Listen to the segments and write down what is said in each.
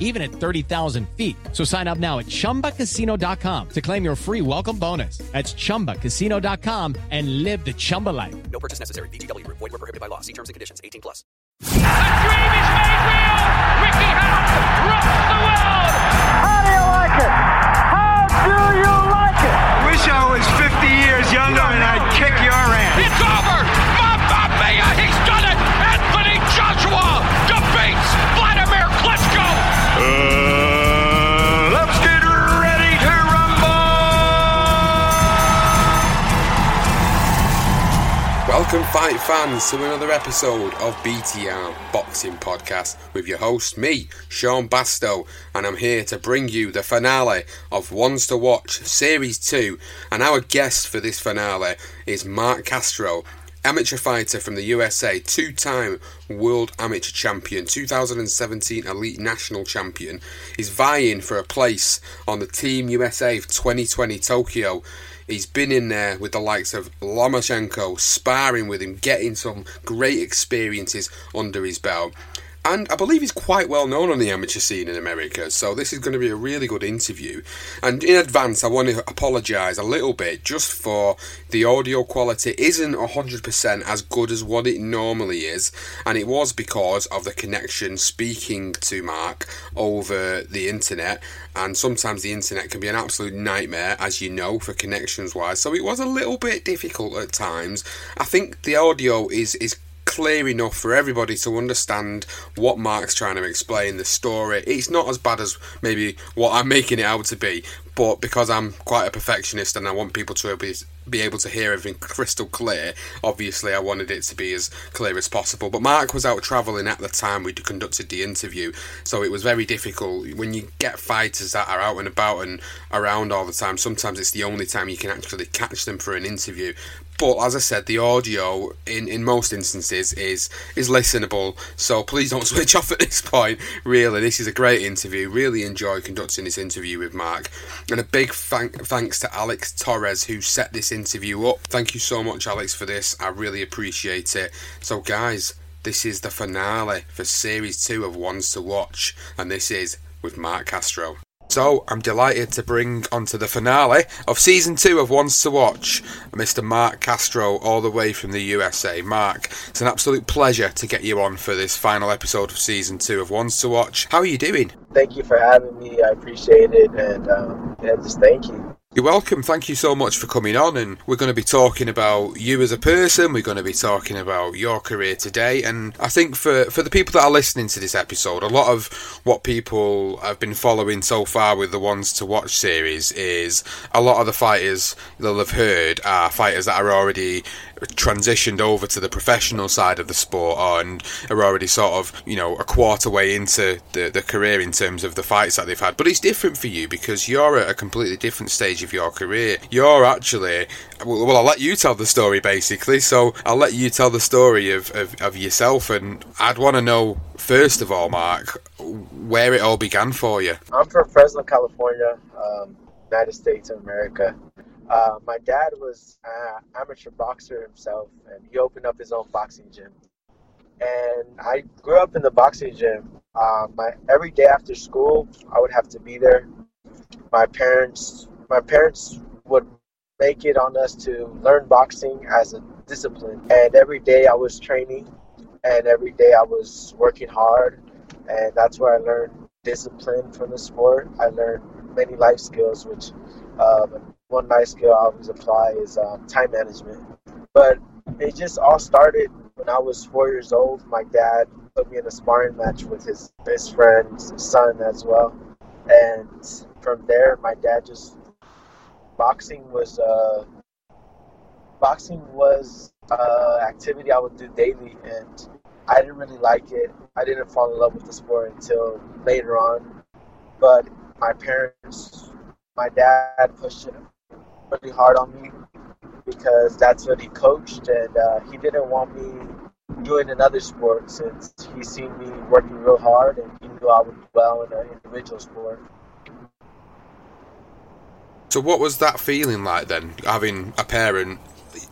even at 30,000 feet. So sign up now at ChumbaCasino.com to claim your free welcome bonus. That's ChumbaCasino.com and live the Chumba life. No purchase necessary. VGW. Void were prohibited by law. See terms and conditions. 18 plus. The dream is made real. Ricky Hatton rocks the world. How do you like it? How do you like it? Wish I was 50 years younger and I'd kick your ass. It's over. Welcome, fight fans, to another episode of BTR Boxing Podcast with your host, me, Sean Bastow, and I'm here to bring you the finale of Ones to Watch Series 2. And our guest for this finale is Marc Castro, amateur fighter from the USA, two time world amateur champion, 2017 elite national champion. He's vying for a place on the Team USA 2020 Tokyo. He's been in there with the likes of Lomachenko, sparring with him, getting some great experiences under his belt. And I believe he's quite well known on the amateur scene in America, so this is going to be a really good interview. And in advance, I want to apologise a little bit just for the audio quality isn't 100% as good as what it normally is, and it was because of the connection speaking to Marc over the internet. And sometimes the internet can be an absolute nightmare, as you know, for connections wise. So it was a little bit difficult at times. I think the audio is is clear enough for everybody to understand what Marc's trying to explain, the story. It's not as bad as maybe what I'm making it out to be, but because I'm quite a perfectionist and I want people to be, able to hear everything crystal clear, obviously I wanted it to be as clear as possible. But Marc was out travelling at the time we conducted the interview, so it was very difficult. When you get fighters that are out and about and around all the time, sometimes it's the only time you can actually catch them for an interview. But as I said, the audio in, in most instances is is listenable. So please don't switch off at this point. Really, this is a great interview. Really enjoy conducting this interview with Marc. And a big thank, thanks to Alex Torres who set this interview up. Thank you so much, Alex, for this. I really appreciate it. So, guys, this is the finale for Series 2 of Ones to Watch. And this is with Marc Castro. So, I'm delighted to bring onto the finale of season two of Ones to Watch Mr. Marc Castro, all the way from the USA. Marc, it's an absolute pleasure to get you on for this final episode of season two of Ones to Watch. How are you doing? Thank you for having me. I appreciate it, and um, yeah, just thank you. You're welcome. Thank you so much for coming on. And we're going to be talking about you as a person. We're going to be talking about your career today. And I think for, for the people that are listening to this episode, a lot of what people have been following so far with the Ones to Watch series is a lot of the fighters they'll have heard are fighters that are already transitioned over to the professional side of the sport and are already sort of, you know, a quarter way into the, the career in terms of the fights that they've had. But it's different for you because you're at a completely different stage of your career. You're actually, well, I'll let you tell the story basically. So I'll let you tell the story of, of, of yourself. And I'd want to know, first of all, Marc, where it all began for you. I'm from Fresno, California, um, United States of America. Uh, my dad was an amateur boxer himself, and he opened up his own boxing gym. And I grew up in the boxing gym. Uh, my every day after school, I would have to be there. My parents, my parents would make it on us to learn boxing as a discipline. And every day I was training, and every day I was working hard, and that's where I learned discipline from the sport. I learned many life skills, which um, one nice skill I always apply is um, time management. But it just all started when I was four years old. My dad put me in a sparring match with his best friend's son as well, and from there, my dad just boxing was uh, boxing was uh, activity I would do daily, and I didn't really like it. I didn't fall in love with the sport until later on. But my parents, my dad pushed it really hard on me because that's what he coached, and uh, he didn't want me doing another sport since he seen me working real hard and he knew I would do well in an individual sport. So, what was that feeling like then, having a parent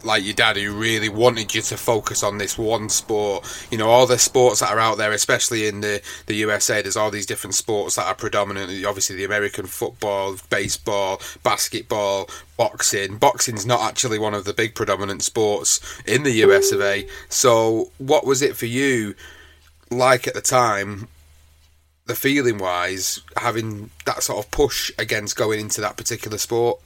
like your dad who really wanted you to focus on this one sport. You know, all the sports that are out there, especially in the, the USA, there's all these different sports that are predominantly obviously the American football, baseball, basketball, boxing. Boxing's not actually one of the big predominant sports in the US of A. So what was it for you like at the time the feeling wise, having that sort of push against going into that particular sport?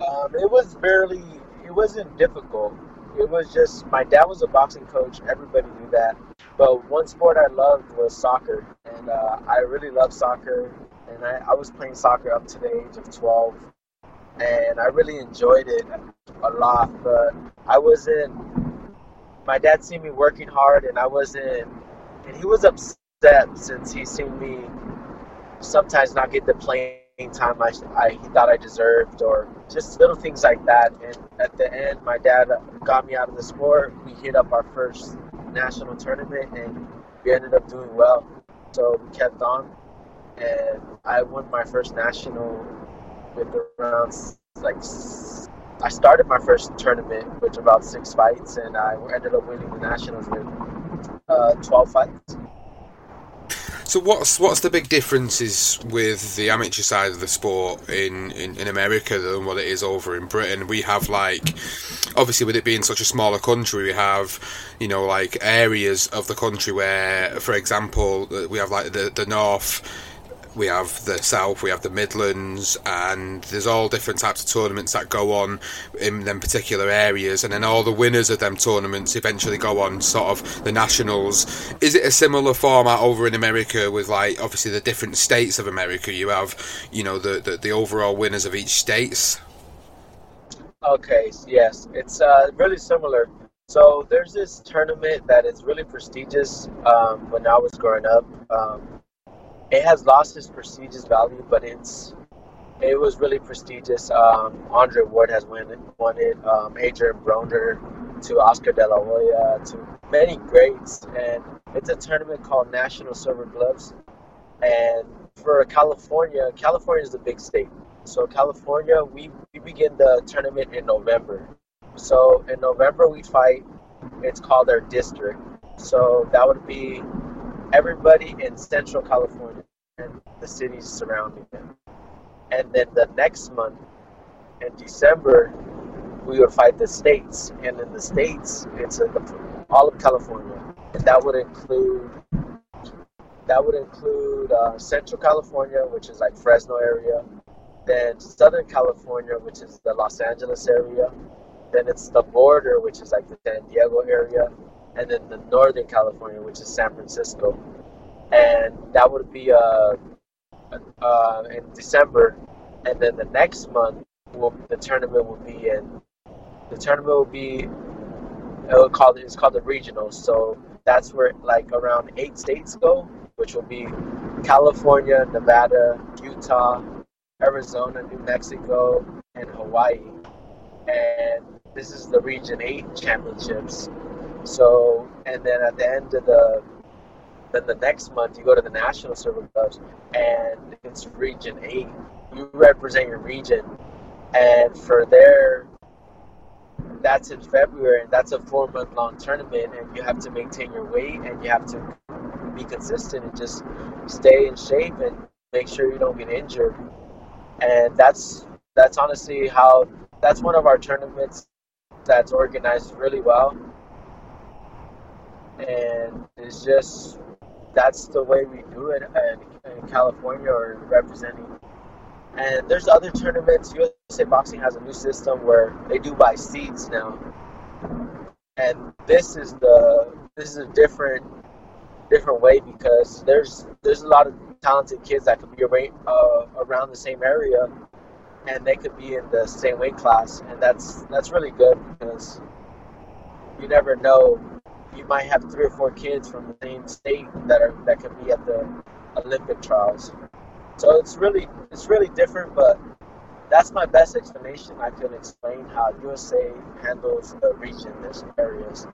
Um, it was barely. It wasn't difficult. It was just my dad was a boxing coach. Everybody knew that. But one sport I loved was soccer, and uh, I really love soccer. And I, I was playing soccer up to the age of 12, and I really enjoyed it a lot. But I wasn't. My dad seen me working hard, and I wasn't. And he was upset since he seen me sometimes not get the playing time I, I he thought I deserved, or just little things like that. And at the end, my dad got me out of the sport. We hit up our first national tournament, and we ended up doing well. So we kept on, and I won my first national with around like I started my first tournament with about six fights, and I ended up winning the nationals with uh, twelve fights. So what's what's the big differences with the amateur side of the sport in, in, in America than what it is over in Britain? We have like obviously with it being such a smaller country, we have you know like areas of the country where, for example, uh, we have like the the north we have the south, we have the Midlands, and there's all different types of tournaments that go on in them particular areas, and then all the winners of them tournaments eventually go on sort of the nationals. Is it a similar format over in America with like obviously the different states of America? You have, you know, the the, the overall winners of each states. Okay, yes, it's uh, really similar. So there's this tournament that is really prestigious. Um, when I was growing up, um, it has lost its prestigious value, but it's it was really prestigious. Um, Andre Ward has won it, won it. Um, Adrian Broner to Oscar De La Hoya to many greats, and it's a tournament called National Silver Gloves. And for California, California is a big state. So California, we, we begin the tournament in November. So in November we fight. It's called our district. So that would be everybody in Central California and the cities surrounding it. And then the next month, in December, we would fight the states. And in the states, it's all of California, and that would include that would include uh, Central California, which is like Fresno area, then Southern California, which is the Los Angeles area, then it's the border, which is like the San Diego area, and then the Northern California, which is San Francisco, and that would be uh, uh in December, and then the next month will the tournament will be in the tournament will be it will call it's called the regionals. So that's where like around eight states go, which will be California, Nevada, Utah, Arizona, New Mexico, and Hawaii. And this is the Region 8 championships. So, and then at the end of the, then the next month you go to the National Silver Gloves, and it's Region 8. you represent your region, and for their that's in February, and that's a four month long tournament, and you have to maintain your weight, and you have to be consistent and just stay in shape and make sure you don't get injured. And that's that's honestly how that's one of our tournaments that's organized really well. And it's just that's the way we do it in, in California or representing. And there's other tournaments. USA Boxing has a new system where they do by seeds now. And this is the this is a different different way because there's there's a lot of talented kids that could be around, uh, around the same area and they could be in the same weight class and that's that's really good because you never know you might have three or four kids from the same state that are that could be at the Olympic trials. So it's really it's really different but that's my best explanation I can explain how USA handles the region there's areas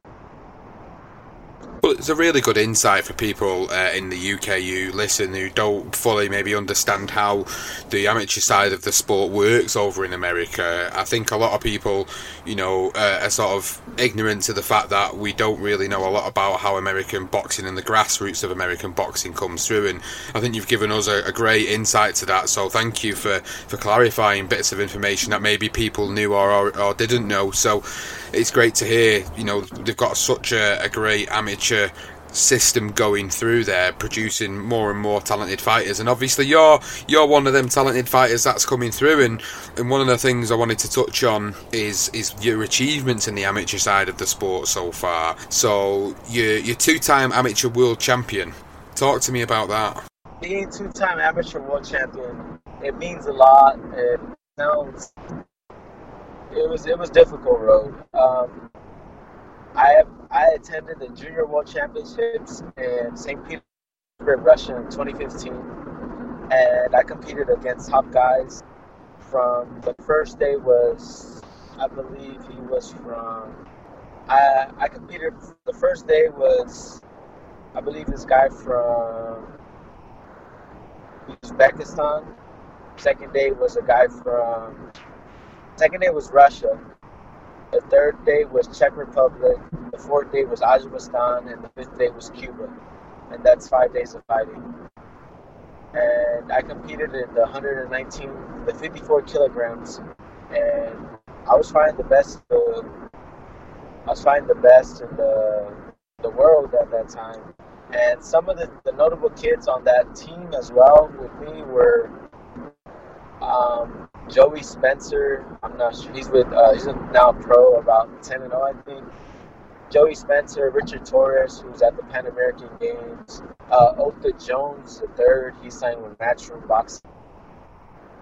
well, it's a really good insight for people uh, in the UK who listen who don't fully maybe understand how the amateur side of the sport works over in America. I think a lot of people, you know, uh, are sort of ignorant to the fact that we don't really know a lot about how American boxing and the grassroots of American boxing comes through. And I think you've given us a, a great insight to that. So thank you for, for clarifying bits of information that maybe people knew or, or, or didn't know. So it's great to hear, you know, they've got such a, a great amateur system going through there, producing more and more talented fighters. And obviously, you're you're one of them talented fighters that's coming through. And, and one of the things I wanted to touch on is is your achievements in the amateur side of the sport so far. So you're you're two time amateur world champion. Talk to me about that. Being two time amateur world champion, it means a lot. It sounds it was it was difficult road. Um, I have, I attended the Junior World Championships in St. Petersburg, Russia in 2015, and I competed against top guys. From the first day was, I believe he was from. I I competed. The first day was, I believe this guy from Uzbekistan. Second day was a guy from. Second day was Russia the third day was Czech Republic. The fourth day was Azerbaijan, and the fifth day was Cuba. And that's five days of fighting. And I competed in the 119, the 54 kilograms, and I was fighting the best. The, I was fighting the best in the the world at that time. And some of the, the notable kids on that team as well with me were um, Joey Spencer, I'm not sure. He's with uh, he's now pro about 10 and 0, I think. Joey Spencer, Richard Torrez, who's at the Pan American Games. Uh, Otha Jones, the third, he signed with Matchroom Boxing.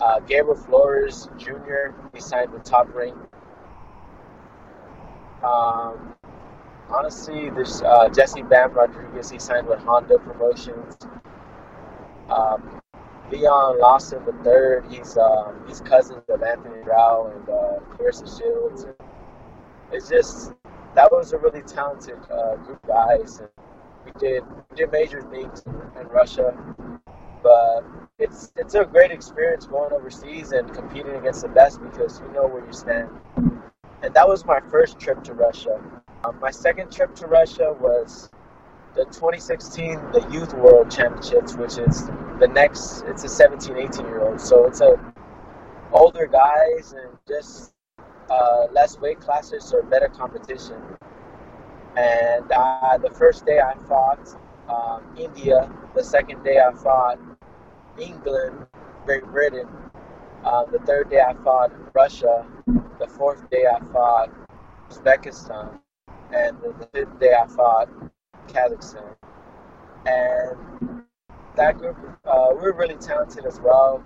Uh, Gabriel Flores Jr., he signed with Top Rank. Um, honestly, this uh, Jesse Bam Rodriguez, he signed with Honda Promotions. Um, Leon Lawson the third. He's um, he's cousins of Anthony Rao and uh, Claressa Shields. And it's just that was a really talented uh, group of guys, and we did we did major things in, in Russia. But it's it's a great experience going overseas and competing against the best because you know where you stand. And that was my first trip to Russia. Um, my second trip to Russia was the 2016 the Youth World Championships, which is the next. It's a 17, 18 year old, so it's a older guys and just uh, less weight classes or better competition. And uh, the first day I fought um, India. The second day I fought England, Great Britain. Um, the third day I fought Russia. The fourth day I fought Uzbekistan. And the fifth day I fought Kazakhstan. And that group, uh, we are really talented as well.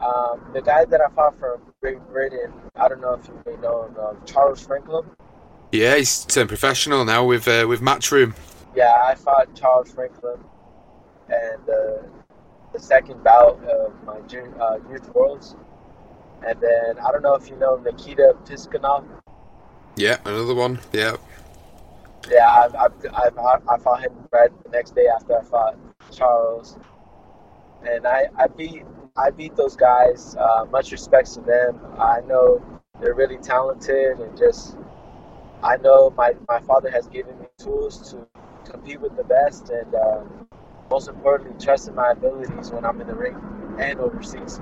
Um, the guy that I fought from Great Britain, I don't know if you may know him, um, Charles Franklin. Yeah, he's turned professional now with uh, with Matchroom. Yeah, I fought Charles Franklin, and uh, the second bout of my junior, uh, youth worlds. And then I don't know if you know Nikita Piskunov. Yeah, another one. Yeah. Yeah, I've, I've, I've, I fought him right the next day after I fought Charles, and I, I beat I beat those guys. Uh, much respect to them. I know they're really talented and just I know my, my father has given me tools to compete with the best and uh, most importantly trust in my abilities when I'm in the ring and overseas.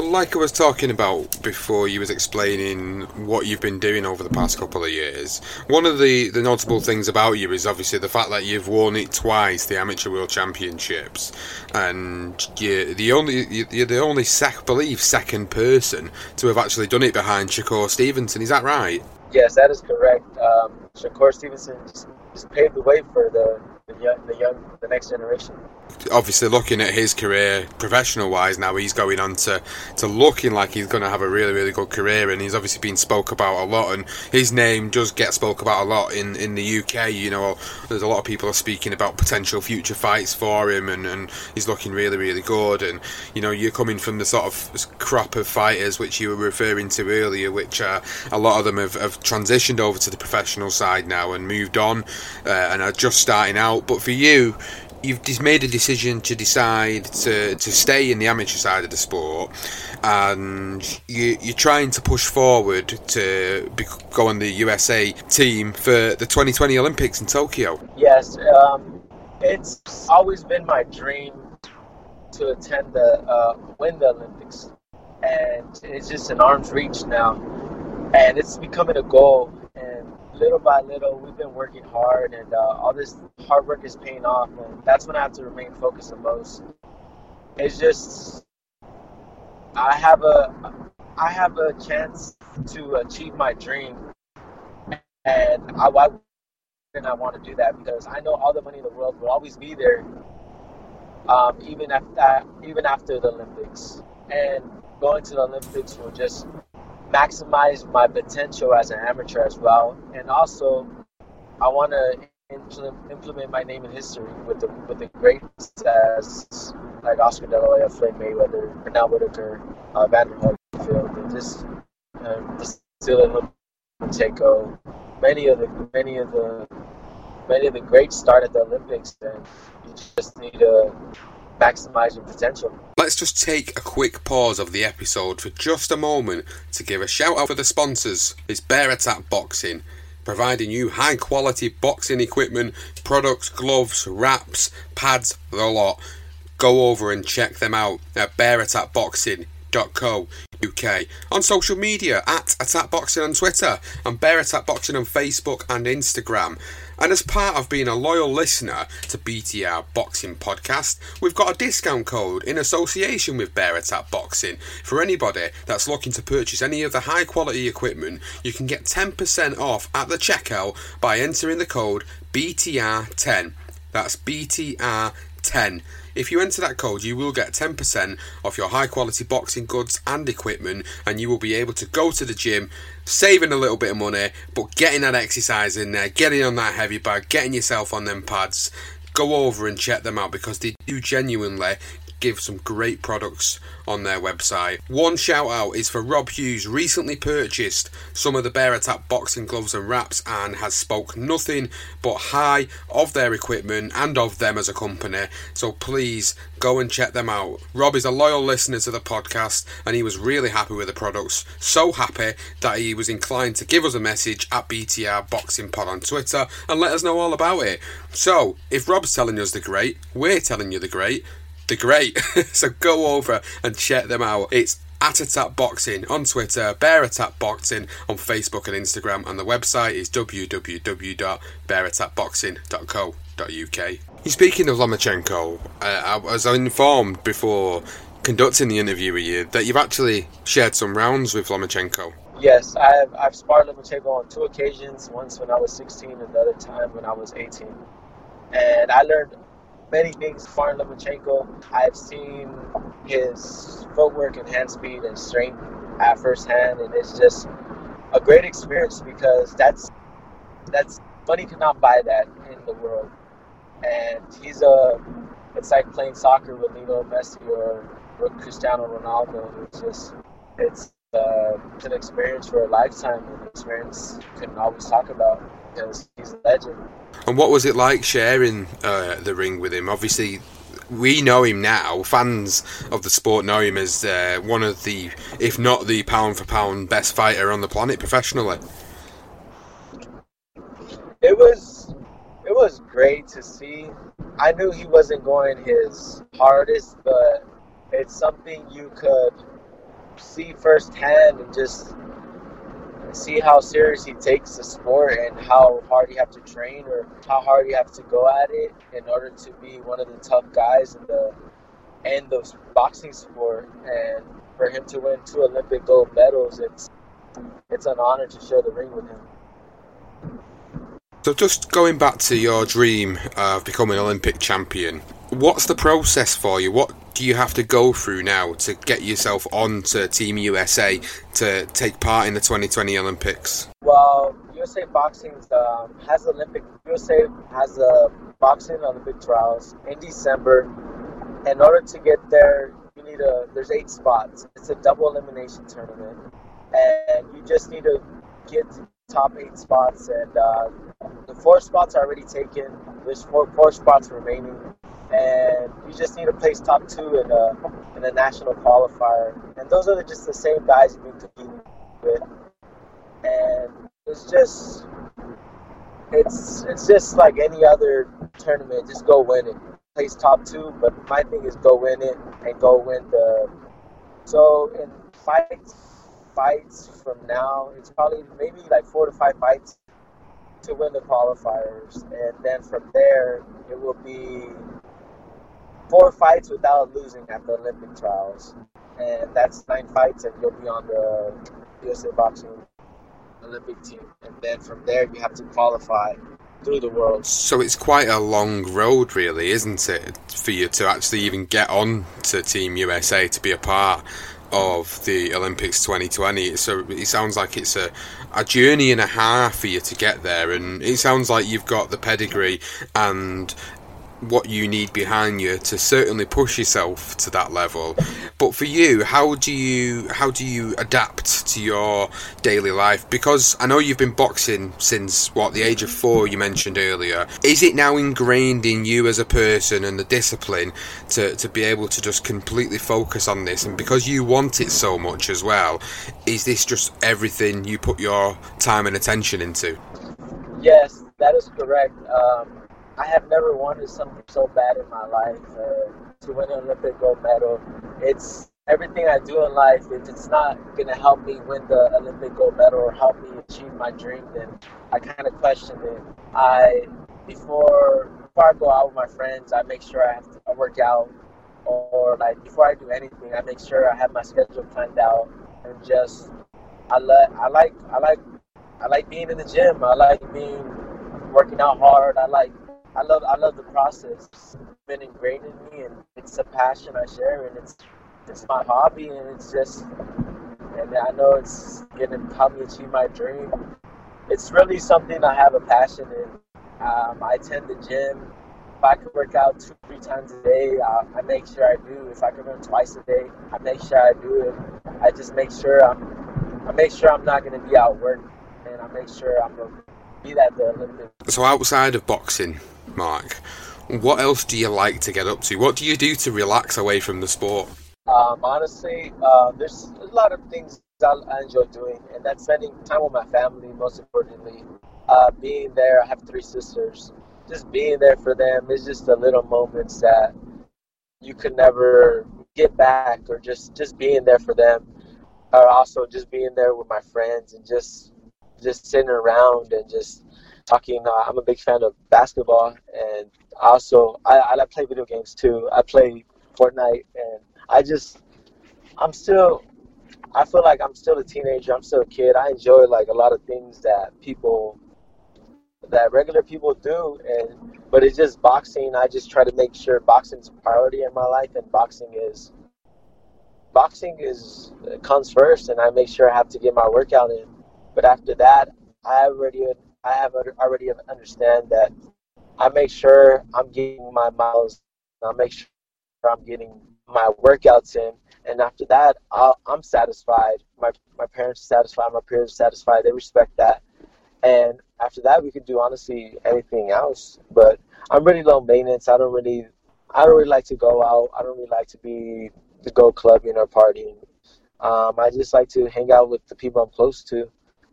Like I was talking about before, you was explaining what you've been doing over the past couple of years. One of the, the notable things about you is obviously the fact that you've won it twice, the Amateur World Championships, and you're the only you're the only sec, believe second person to have actually done it behind Shakur Stevenson. Is that right? Yes, that is correct. Um, Shakur Stevenson just, just paved the way for the the young, the young, the next generation. Obviously, looking at his career professional wise now, he's going on to, to looking like he's going to have a really, really good career, and he's obviously been spoke about a lot, and his name does get spoke about a lot in, in the UK. You know, there's a lot of people are speaking about potential future fights for him, and, and he's looking really, really good. And you know, you're coming from the sort of crop of fighters which you were referring to earlier, which uh, a lot of them have, have transitioned over to the professional side now and moved on, uh, and are just starting out. But for you, you've just made a decision to decide to, to stay in the amateur side of the sport and you, you're trying to push forward to be, go on the USA team for the 2020 Olympics in Tokyo. Yes, um, it's always been my dream to attend the uh, win the Olympics, and it's just an arm's reach now, and it's becoming a goal. And little by little, we've been working hard, and uh, all this hard work is paying off. And that's when I have to remain focused the most. It's just I have a I have a chance to achieve my dream, and I why and I want to do that because I know all the money in the world will always be there, um, even after even after the Olympics. And going to the Olympics will just maximize my potential as an amateur as well. And also, I want to implement my name in history with the with the greats as like Oscar De La Hoya, Floyd Mayweather, Pernell Whitaker, uh, Vander Holyfield, and just uh, Vasily Lomachenko. Many of the many of the many of the greats start at the Olympics, and you just need to maximize your potential. Let's just take a quick pause of the episode for just a moment to give a shout out for the sponsors. It's Bear Attack Boxing, providing you high quality boxing equipment, products, gloves, wraps, pads, the lot. Go over and check them out at Bear Attack bearattackboxing.co UK on social media at Attack Boxing on Twitter and Bear Attack Boxing on Facebook and Instagram. And as part of being a loyal listener to BTR Boxing Podcast, we've got a discount code in association with Bear Attack Boxing. For anybody that's looking to purchase any of the high quality equipment, you can get 10% off at the checkout by entering the code BTR10. That's BTR10. If you enter that code, you will get 10% off your high quality boxing goods and equipment, and you will be able to go to the gym, saving a little bit of money, but getting that exercise in there, getting on that heavy bag, getting yourself on them pads. Go over and check them out because they do genuinely give some great products on their website. One shout out is for Rob Hughes, recently purchased some of the Bear Attack boxing gloves and wraps and has spoke nothing but high of their equipment and of them as a company. So please go and check them out. Rob is a loyal listener to the podcast and he was really happy with the products. So happy that he was inclined to give us a message at BTR Boxing Pod on Twitter and let us know all about it. So, if Rob's telling us the great, we're telling you the great they're great. so go over and check them out. It's at Attack Boxing on Twitter, Bear Attack Boxing on Facebook and Instagram, and the website is www.bearattackboxing.co.uk. Speaking of Lomachenko, uh, I was informed before conducting the interview with you that you've actually shared some rounds with Lomachenko. Yes, I've, I've sparred Lomachenko on two occasions, once when I was 16 and the other time when I was 18. And I learned many things from Lomachenko. I've seen his footwork and hand speed and strength at first hand, and it's just a great experience because that's that's money cannot buy that in the world. And he's a it's like playing soccer with Lionel Messi or, or Cristiano Ronaldo. It's just it's uh, it's an experience for a lifetime, an experience you can always talk about he's a legend. And what was it like sharing uh, the ring with him? Obviously, we know him now. Fans of the sport know him as uh, one of the, if not the pound for pound best fighter on the planet professionally. It was it was great to see. I knew he wasn't going his hardest, but it's something you could see firsthand and just see how serious he takes the sport and how hard you have to train or how hard you have to go at it in order to be one of the tough guys in the in the boxing sport. And for him to win two Olympic gold medals, it's it's an honor to share the ring with him. So, just going back to your dream of becoming Olympic champion, what's the process for you? What do you have to go through now to get yourself on to Team USA to take part in the 2020 Olympics? Well, USA Boxing um, has Olympic. USA has a boxing Olympic trials in December. In order to get there, you need a. There's eight spots. It's a double elimination tournament, and you just need to get top eight spots. And uh, the four spots are already taken. There's four four spots remaining and you just need to place top two in a in a national qualifier. And those are just the same guys you've been competing with. And it's just it's it's just like any other tournament. Just go win it. Place top two, but my thing is go win it and go win the. So in fights fights from now, it's probably maybe like four to five fights to win the qualifiers, and then from there it will be four fights without losing at the Olympic trials, and that's nine fights, and you'll be on the USA Boxing Olympic team. And then from there, you have to qualify through the world. So it's quite a long road, really, isn't it, for you to actually even get on to Team USA to be a part of the Olympics 2020. So it sounds like it's a, a journey and a half for you to get there, and it sounds like you've got the pedigree and what you need behind you to certainly push yourself to that level. But for you, how do you how do you adapt to your daily life? Because I know you've been boxing since what the age of four you mentioned earlier. Is it now ingrained in you as a person and the discipline to, to be able to just completely focus on this? And because you want it so much as well, is this just everything you put your time and attention into? Yes, that is correct. Um, I have never wanted something so bad in my life uh, to win an Olympic gold medal. It's everything I do in life. If it's not gonna help me win the Olympic gold medal or help me achieve my dream, then I kind of question it. I before before I go out with my friends, I make sure I have to work out, or like before I do anything, I make sure I have my schedule planned out and just I like I like I like I like being in the gym. I like being working out hard. I like I love I love the process. It's been ingrained in me, and it's a passion I share, and it's it's my hobby, and it's just and I know it's gonna help me achieve my dream. It's really something I have a passion in. Um, I attend the gym. If I could work out two, three times a day, I, I make sure I do. If I could run twice a day, I make sure I do it. I just make sure I'm, I make sure I'm not going to be out work, and I make sure I'm to be at the Olympics. So outside of boxing, Marc, what else do you like to get up to? What do you do to relax away from the sport? Um, honestly, uh, there's a lot of things I, enjoy doing, and that's spending time with my family. Most importantly, uh, being there. I have three sisters. Just being there for them is just the little moments that you could never get back, or just just being there for them, or also just being there with my friends and just just sitting around and just talking. Uh, I'm a big fan of basketball, and also I, I play video games too. I play Fortnite, and I just I'm still I feel like I'm still a teenager. I'm still a kid. I enjoy like a lot of things that people that regular people do, and but it's just boxing. I just try to make sure boxing is a priority in my life, and boxing is boxing is comes first, and I make sure I have to get my workout in. But after that, I already I have already understand that I make sure I'm getting my miles. I make sure I'm getting my workouts in, and after that, i am satisfied. My my parents are satisfied. My peers are satisfied. They respect that, and after that, we can do honestly anything else. But I'm really low maintenance. I don't really I don't really like to go out. I don't really like to be to go clubbing or partying. Um, I just like to hang out with the people I'm close to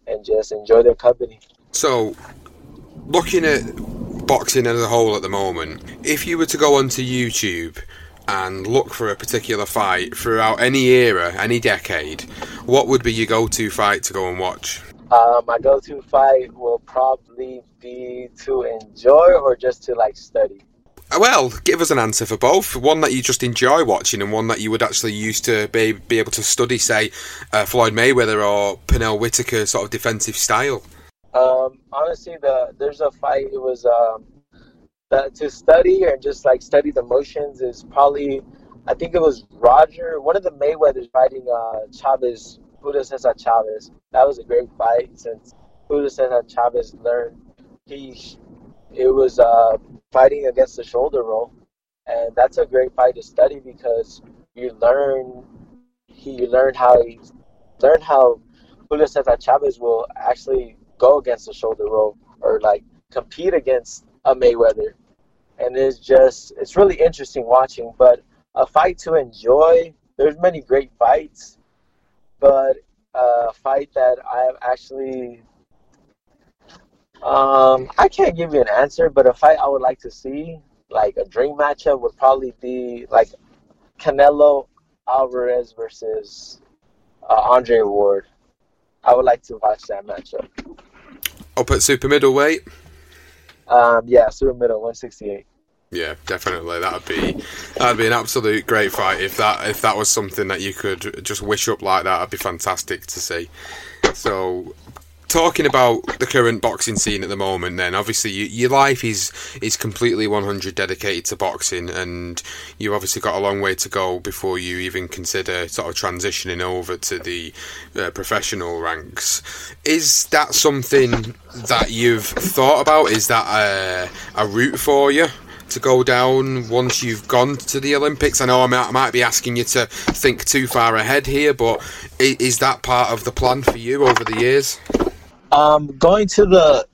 and just enjoy their company. So, looking at boxing as a whole at the moment, if you were to go onto YouTube and look for a particular fight throughout any era, any decade, what would be your go-to fight to go and watch? Uh, my go-to fight will probably be to enjoy or just to like study. Uh, Well, give us an answer for both. One that you just enjoy watching, and one that you would actually use to be, be able to study, say, uh, Floyd Mayweather or Pernell Whitaker sort of defensive style. Um, honestly, the there's a fight. It was um, the, to study and just like study the motions is probably. I think it was Roger, one of the Mayweathers fighting uh, Chavez, Julio Cesar Chavez. That was a great fight since Julio Cesar Chavez learned he it was uh, fighting against the shoulder roll, and that's a great fight to study because you learn he you learn how he learn how Julio Cesar Chavez will actually go against a shoulder roll or like compete against a Mayweather, and it's just it's really interesting watching. But a fight to enjoy. There's many great fights, but a fight that I've actually um, I can't give you an answer, but a fight I would like to see, like a dream matchup, would probably be like Canelo Alvarez versus uh, Andre Ward. I would like to watch that matchup. Up at super middleweight. Um, yeah, super middle, 168. Yeah, definitely. That'd be that'd be an absolute great fight if that if that was something that you could just wish up like that. That'd be fantastic to see. So, talking about the current boxing scene at the moment, then obviously you, your life is is completely 100 dedicated to boxing, and you've obviously got a long way to go before you even consider sort of transitioning over to the uh, professional ranks. Is that something that you've thought about? Is that a, a route for you? To go down once you've gone to the Olympics. I know I might, I might be asking you to think too far ahead here, but is that part of the plan for you over the years? Um, going to the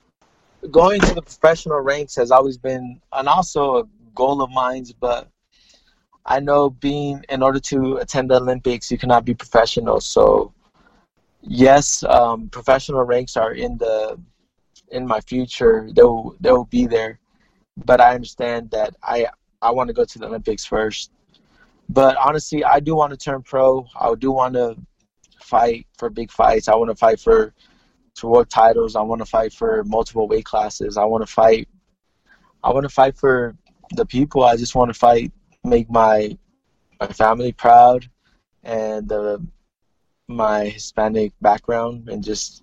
going to the professional ranks has always been and also a goal of mine, but I know being in order to attend the Olympics you cannot be professional. So yes, um, professional ranks are in the in my future. They'll they'll be there. But I understand that I I want to go to the Olympics first. But honestly, I do want to turn pro. I do want to fight for big fights. I want to fight for to world titles. I want to fight for multiple weight classes. I want to fight. I want to fight for the people. I just want to fight, make my my family proud, and uh, my Hispanic background, and just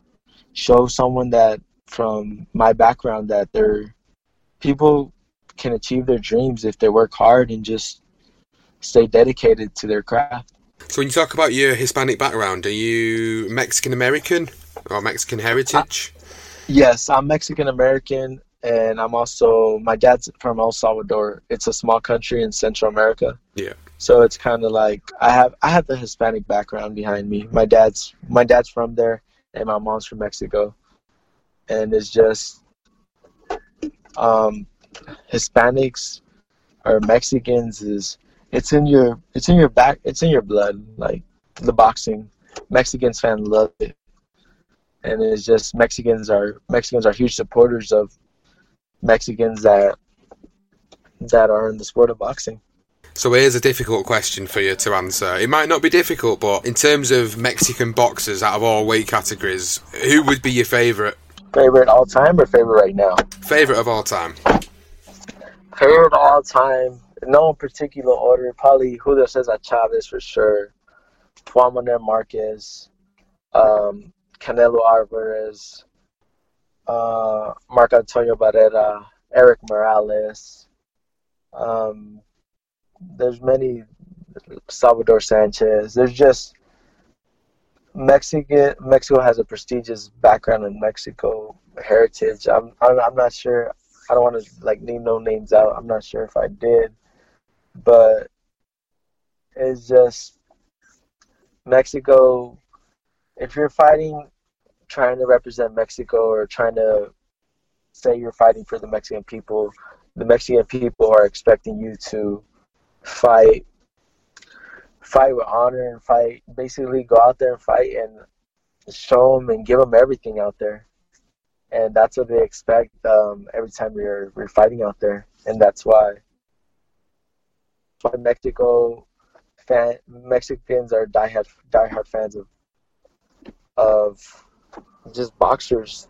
show someone that from my background that they're people can achieve their dreams if they work hard and just stay dedicated to their craft. So when you talk about your Hispanic background, are you Mexican American or Mexican heritage? Yes, I'm Mexican American, and I'm also my dad's from El Salvador. It's a small country in Central America, Yeah. so it's kind of like I have I have the Hispanic background behind me. My dad's my dad's from there, and my mom's from Mexico, and it's just um, Hispanics or Mexicans is it's in your it's in your back it's in your blood. Like the boxing, Mexicans fan love it and it's just Mexicans are Mexicans are huge supporters of Mexicans that that are in the sport of boxing. So here's a difficult question for you to answer. It might not be difficult, but in terms of Mexican boxers out of all weight categories, who would be your favourite? Favorite all time or favorite right now? Favourite of all time? Favorite all time, no particular order. Probably Julio Cesar Chavez for sure. Juan Manuel Marquez, um, Canelo Alvarez, uh, Marco Antonio Barrera, Erik Morales. Um, there's many Salvador Sanchez. There's just Mexican. Mexico has a prestigious background in Mexico heritage. I'm I'm, I'm not sure. I don't want to like name no names out. I'm not sure if I did, but it's just Mexico. If you're fighting, trying to represent Mexico or trying to say you're fighting for the Mexican people, the Mexican people are expecting you to fight, fight with honor, and fight. Basically, go out there and fight and show them and give them everything out there. And that's what they expect um, every time we're we're fighting out there, and that's why. Why Mexico fan Mexicans are diehard diehard fans of of just boxers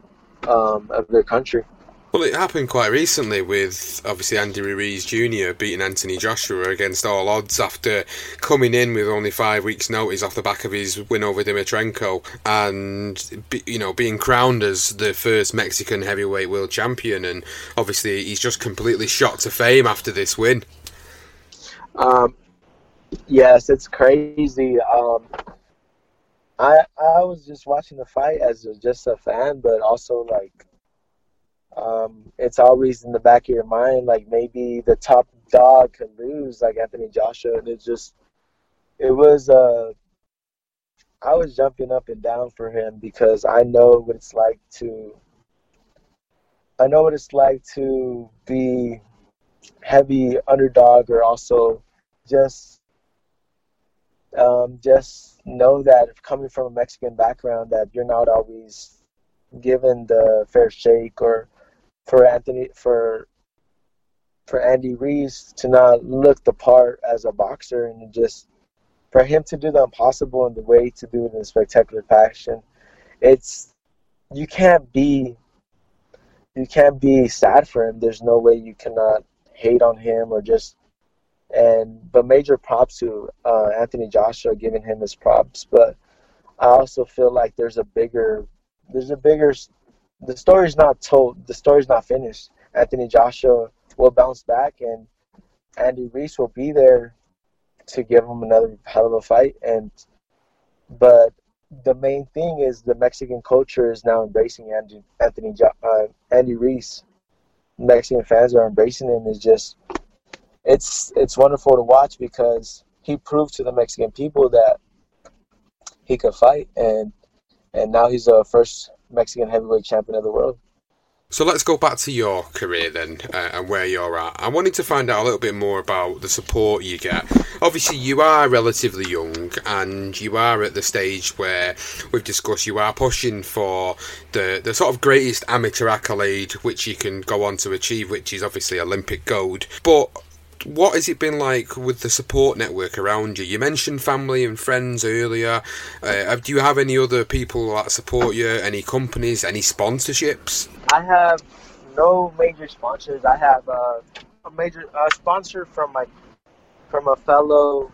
um, of their country. Well, it happened quite recently with obviously Andy Ruiz Jr. beating Anthony Joshua against all odds after coming in with only five weeks' notice off the back of his win over Dimitrenko and you know being crowned as the first Mexican heavyweight world champion. And obviously, he's just completely shot to fame after this win. Um, yes, it's crazy. Um, I I was just watching the fight as just a fan, but also like um, it's always in the back of your mind, like maybe the top dog could lose, like Anthony Joshua, and it just it was uh I was jumping up and down for him because I know what it's like to I know what it's like to be heavy underdog or also just um, just know that coming from a Mexican background that you're not always given the fair shake or for Anthony for for Andy Ruiz to not look the part as a boxer and just for him to do the impossible in the way to do it in a spectacular fashion. It's you can't be you can't be sad for him. There's no way you cannot hate on him or just and but major props to uh, Anthony Joshua giving him his props. But I also feel like there's a bigger there's a bigger the story's not told. The story's not finished. Anthony Joshua will bounce back, and Andy Ruiz will be there to give him another hell of a fight. And but the main thing is the Mexican culture is now embracing Andy, Anthony uh, Andy Ruiz. Mexican fans are embracing him. Is just it's it's wonderful to watch because he proved to the Mexican people that he could fight, and and now he's the first Mexican heavyweight champion of the world. So let's go back to your career then uh, and where you're at. I wanted to find out a little bit more about the support you get. Obviously, you are relatively young and you are at the stage where we've discussed you are pushing for the, the sort of greatest amateur accolade which you can go on to achieve, which is obviously Olympic gold. But what has it been like with the support network around you? You mentioned family and friends earlier. Uh, do you have any other people that support you? Any companies? Any sponsorships? I have no major sponsors. I have uh, a major sponsor from my from a fellow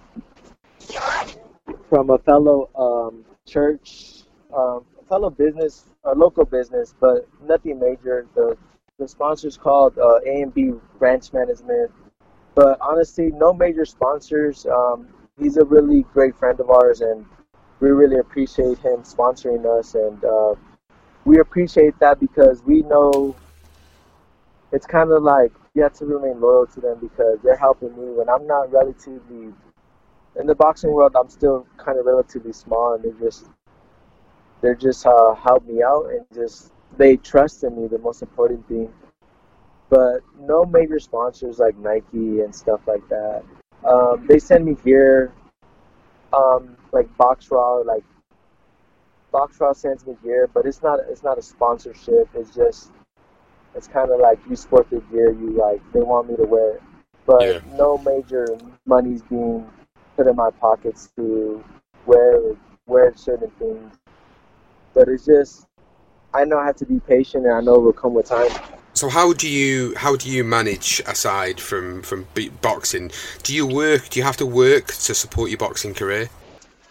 from a fellow um, church, um, a fellow business, a local business, but nothing major. The the sponsor's called uh, A and B Ranch Management but honestly, no major sponsors. Um, he's a really great friend of ours, and we really appreciate him sponsoring us. And uh, we appreciate that because we know it's kind of like you have to remain loyal to them because they're helping me when I'm not relatively in the boxing world. I'm still kind of relatively small, and they just they're just uh, help me out and just they trust in me. The most important thing but no major sponsors like Nike and stuff like that. Um, they send me gear, um, like BoxRaw, like BoxRaw sends me gear, but it's not it's not a sponsorship. It's just it's kind of like you sport the gear you like. They want me to wear it, but yeah. no major money's being put in my pockets to wear wear certain things. But it's just I know I have to be patient, and I know it will come with time. So how do you how do you manage aside from from boxing? Do you work? Do you have to work to support your boxing career?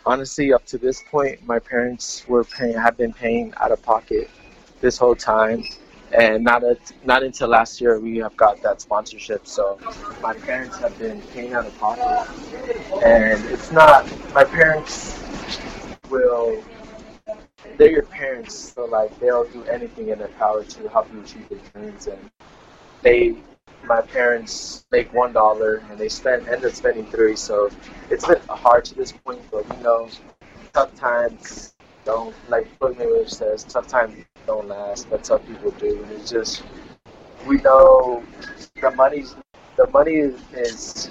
Honestly, up to this point, my parents were paying have been paying out of pocket this whole time, and not a, not until last year we have got that sponsorship. So my parents have been paying out of pocket, and it's not my parents will they're your parents, so like they'll do anything in their power to help you achieve your dreams. And they, my parents, make one dollar and they spend end up spending three. So it's been hard to this point, but we know tough times don't like Floyd says, tough times don't last, but tough people do. And it's just we know the money's the money is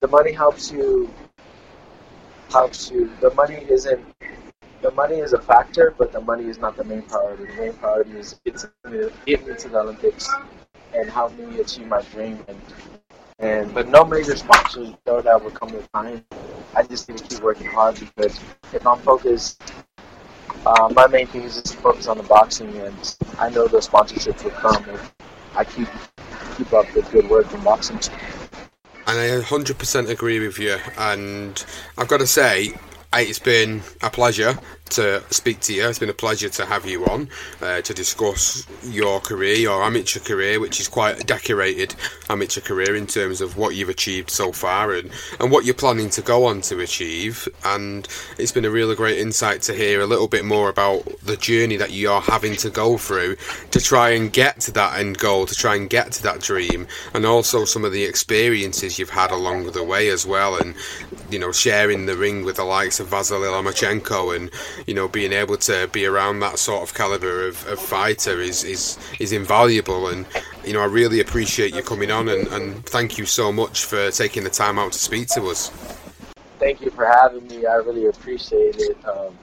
the money helps you helps you. The money isn't the money is a factor, but the money is not the main priority. The main priority is get me, to the Olympics and help me achieve my dream. And and but no major sponsors though that will come with time. I just need to keep working hard because if I'm focused, uh, my main thing is just to focus on the boxing, and I know the sponsorships will come if I keep keep up the good work in boxing. And I 100% agree with you. And I've got to say, it's been a pleasure to speak to you. It's been a pleasure to have you on uh, to discuss your career, your amateur career, which is quite a decorated amateur career in terms of what you've achieved so far and, and what you're planning to go on to achieve. And it's been a really great insight to hear a little bit more about the journey that you are having to go through to try and get to that end goal, to try and get to that dream, and also some of the experiences you've had along the way as well. And, you know, sharing the ring with the likes of Vasily Lomachenko and you know, being able to be around that sort of caliber of, of fighter is, is is invaluable. And you know, I really appreciate you coming on, and, and thank you so much for taking the time out to speak to us. Thank you for having me. I really appreciate it. Um,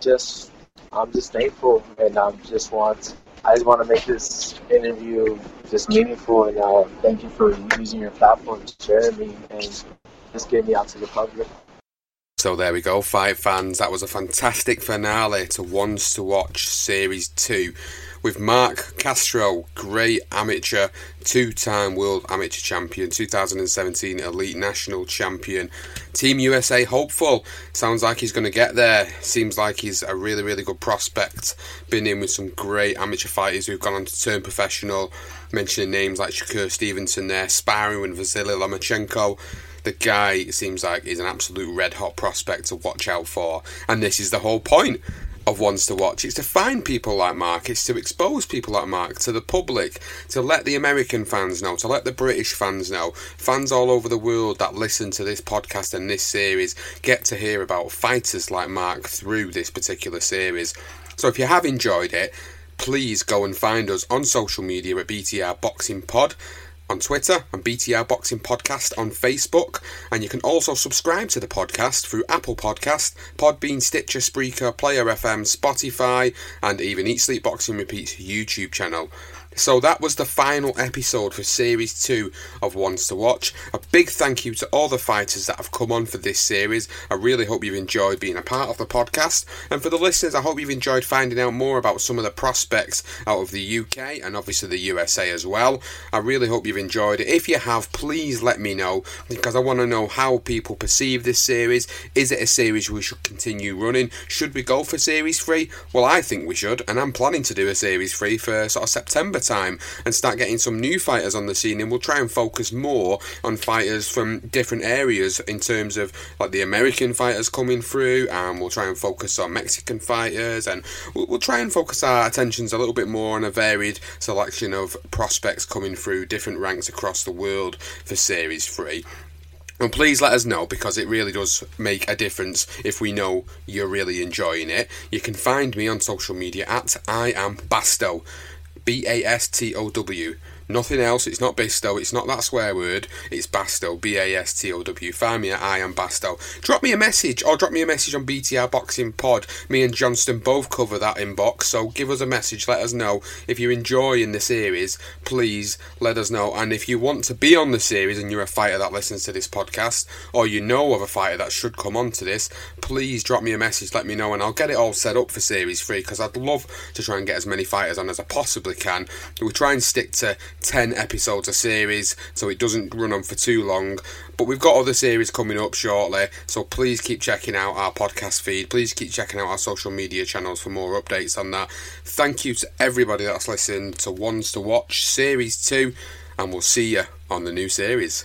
just, I'm just thankful, and I um, just want, I just want to make this interview just meaningful, and uh, thank you for using your platform to share me and just getting me out to the public. So there we go, five fans. That was a fantastic finale to Ones to Watch Series 2 with Marc Castro, great amateur, two time world amateur champion, 2017 elite national champion. Team USA hopeful. Sounds like he's going to get there. Seems like he's a really, really good prospect. Been in with some great amateur fighters who've gone on to turn professional. Mentioning names like Shakur Stevenson there, sparring with Vasily Lomachenko the guy seems like he's an absolute red hot prospect to watch out for. And this is the whole point of Ones to Watch. It's to find people like Marc, it's to expose people like Marc to the public, to let the American fans know, to let the British fans know, fans all over the world that listen to this podcast and this series get to hear about fighters like Marc through this particular series. So if you have enjoyed it, please go and find us on social media at BTR Boxing Pod on Twitter and BTR Boxing Podcast on Facebook. And you can also subscribe to the podcast through Apple Podcast, Podbean, Stitcher, Spreaker, Player FM, Spotify, and even Eat Sleep Boxing Repeats YouTube channel. So that was the final episode for Series 2 of Ones to Watch. A big thank you to all the fighters that have come on for this series. I really hope you've enjoyed being a part of the podcast. And for the listeners, I hope you've enjoyed finding out more about some of the prospects out of the UK and obviously the USA as well. I really hope you've enjoyed it. If you have, please let me know because I want to know how people perceive this series. Is it a series we should continue running? Should we go for Series 3? Well, I think we should, and I'm planning to do a Series 3 for sort of September time and start getting some new fighters on the scene. And we'll try and focus more on fighters from different areas in terms of like the American fighters coming through, and we'll try and focus on Mexican fighters, and we'll, we'll try and focus our attentions a little bit more on a varied selection of prospects coming through different ranks across the world for Series 3. And please let us know because it really does make a difference if we know you're really enjoying it. You can find me on social media at I am Bastow. B A S T O W. Nothing else. It's not Bisto. It's not that swear word. It's Bastow. B A S T O W. Find me at I am Bastow. Drop me a message or drop me a message on BTR Boxing Pod. Me and Johnston both cover that inbox. So give us a message. Let us know if you're enjoying the series. Please let us know. And if you want to be on the series and you're a fighter that listens to this podcast or you know of a fighter that should come on to this, please drop me a message. Let me know and I'll get it all set up for series three because I'd love to try and get as many fighters on as I possibly can. We try and stick to 10 episodes a series so it doesn't run on for too long. But we've got other series coming up shortly, so please keep checking out our podcast feed. Please keep checking out our social media channels for more updates on that. Thank you to everybody that's listened to Ones to Watch Series 2, and we'll see you on the new series.